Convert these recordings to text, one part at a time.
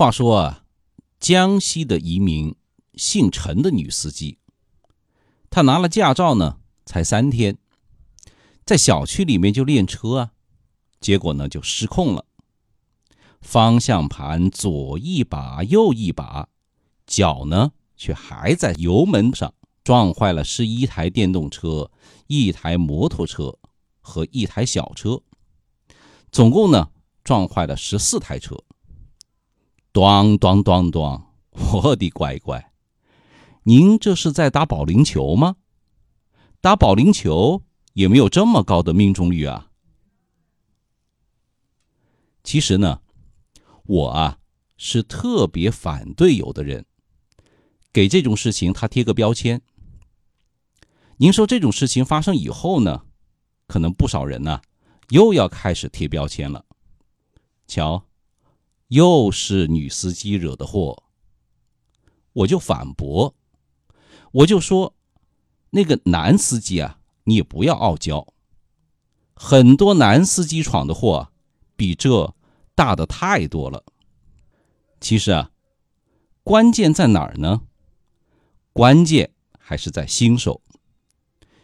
话说啊，江西的一名姓陈的女司机，她拿了驾照呢，才三天，在小区里面就练车啊，结果呢就失控了，方向盘左一把右一把，脚呢却还在油门上，撞坏了十一台电动车、一台摩托车和一台小车，总共呢撞坏了十四台车。咣咣咣咣！我的乖乖，您这是在打保龄球吗？打保龄球也没有这么高的命中率啊！其实呢，我啊是特别反对有的人给这种事情他贴个标签。您说这种事情发生以后呢，可能不少人呢又要开始贴标签了。瞧。又是女司机惹的祸，我就反驳，我就说，那个男司机啊，你也不要傲娇。很多男司机闯的祸，比这大的太多了。其实啊，关键在哪儿呢？关键还是在新手。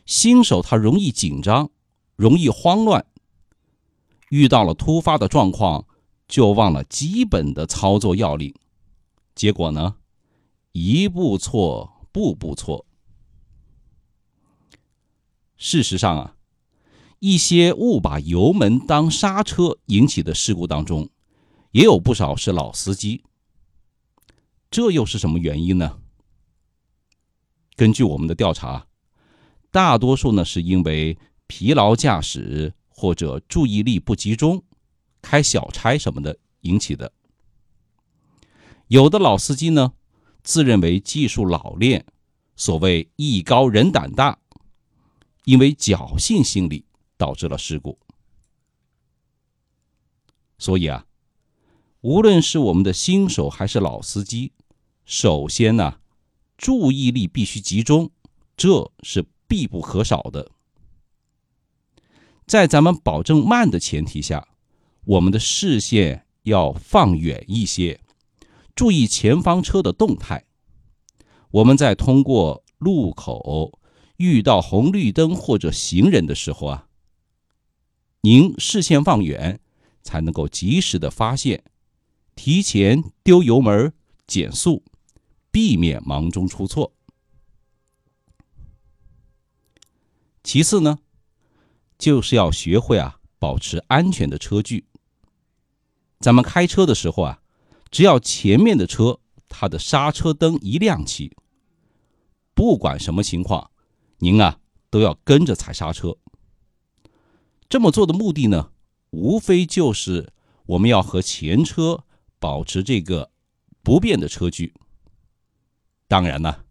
新手他容易紧张，容易慌乱，遇到了突发的状况。就忘了基本的操作要领，结果呢，一步错，步步错。事实上啊，一些误把油门当刹车引起的事故当中，也有不少是老司机。这又是什么原因呢？根据我们的调查，大多数呢是因为疲劳驾驶或者注意力不集中。开小差什么的引起的，有的老司机呢，自认为技术老练，所谓艺高人胆大，因为侥幸心理导致了事故。所以啊，无论是我们的新手还是老司机，首先呢，注意力必须集中，这是必不可少的。在咱们保证慢的前提下。我们的视线要放远一些，注意前方车的动态。我们在通过路口遇到红绿灯或者行人的时候啊，您视线放远，才能够及时的发现，提前丢油门减速，避免忙中出错。其次呢，就是要学会啊，保持安全的车距。咱们开车的时候啊，只要前面的车它的刹车灯一亮起，不管什么情况，您啊都要跟着踩刹车。这么做的目的呢，无非就是我们要和前车保持这个不变的车距。当然呢，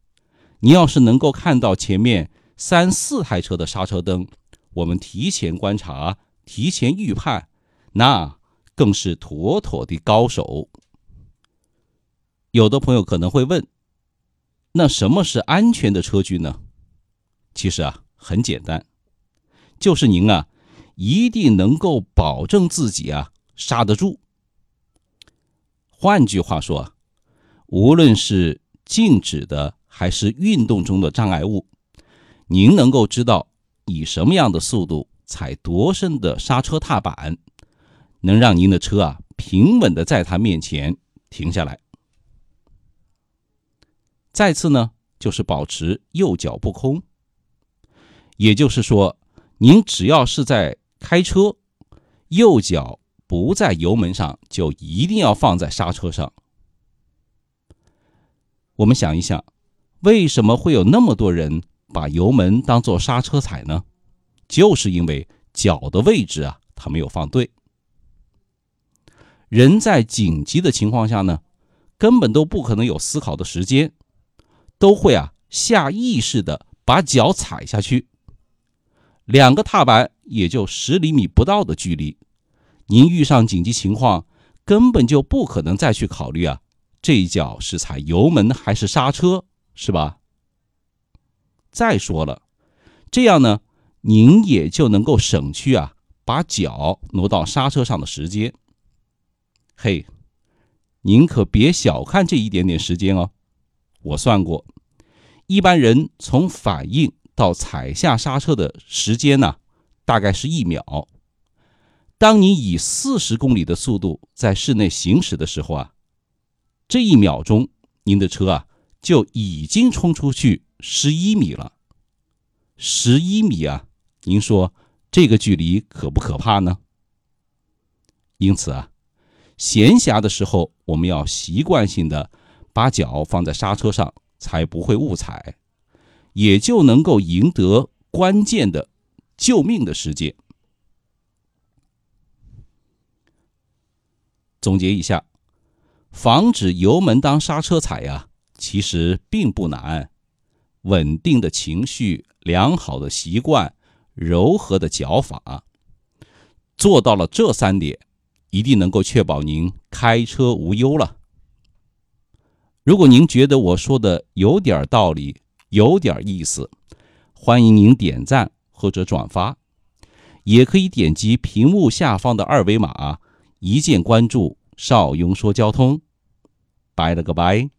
你要是能够看到前面三四台车的刹车灯，我们提前观察、提前预判，那。更是妥妥的高手。有的朋友可能会问：“那什么是安全的车距呢？”其实啊，很简单，就是您啊，一定能够保证自己啊刹得住。换句话说，无论是静止的还是运动中的障碍物，您能够知道以什么样的速度踩多深的刹车踏板。能让您的车啊平稳的在它面前停下来。再次呢，就是保持右脚不空，也就是说，您只要是在开车，右脚不在油门上，就一定要放在刹车上。我们想一想，为什么会有那么多人把油门当做刹车踩呢？就是因为脚的位置啊，他没有放对。人在紧急的情况下呢，根本都不可能有思考的时间，都会啊下意识的把脚踩下去。两个踏板也就十厘米不到的距离，您遇上紧急情况，根本就不可能再去考虑啊这一脚是踩油门还是刹车，是吧？再说了，这样呢，您也就能够省去啊把脚挪到刹车上的时间。嘿，您可别小看这一点点时间哦。我算过，一般人从反应到踩下刹车的时间呢，大概是一秒。当你以四十公里的速度在室内行驶的时候啊，这一秒钟，您的车啊就已经冲出去十一米了。十一米啊，您说这个距离可不可怕呢？因此啊。闲暇的时候，我们要习惯性的把脚放在刹车上，才不会误踩，也就能够赢得关键的救命的时间。总结一下，防止油门当刹车踩呀，其实并不难。稳定的情绪、良好的习惯、柔和的脚法，做到了这三点。一定能够确保您开车无忧了。如果您觉得我说的有点道理，有点意思，欢迎您点赞或者转发，也可以点击屏幕下方的二维码，一键关注邵雍说交通。拜了个拜。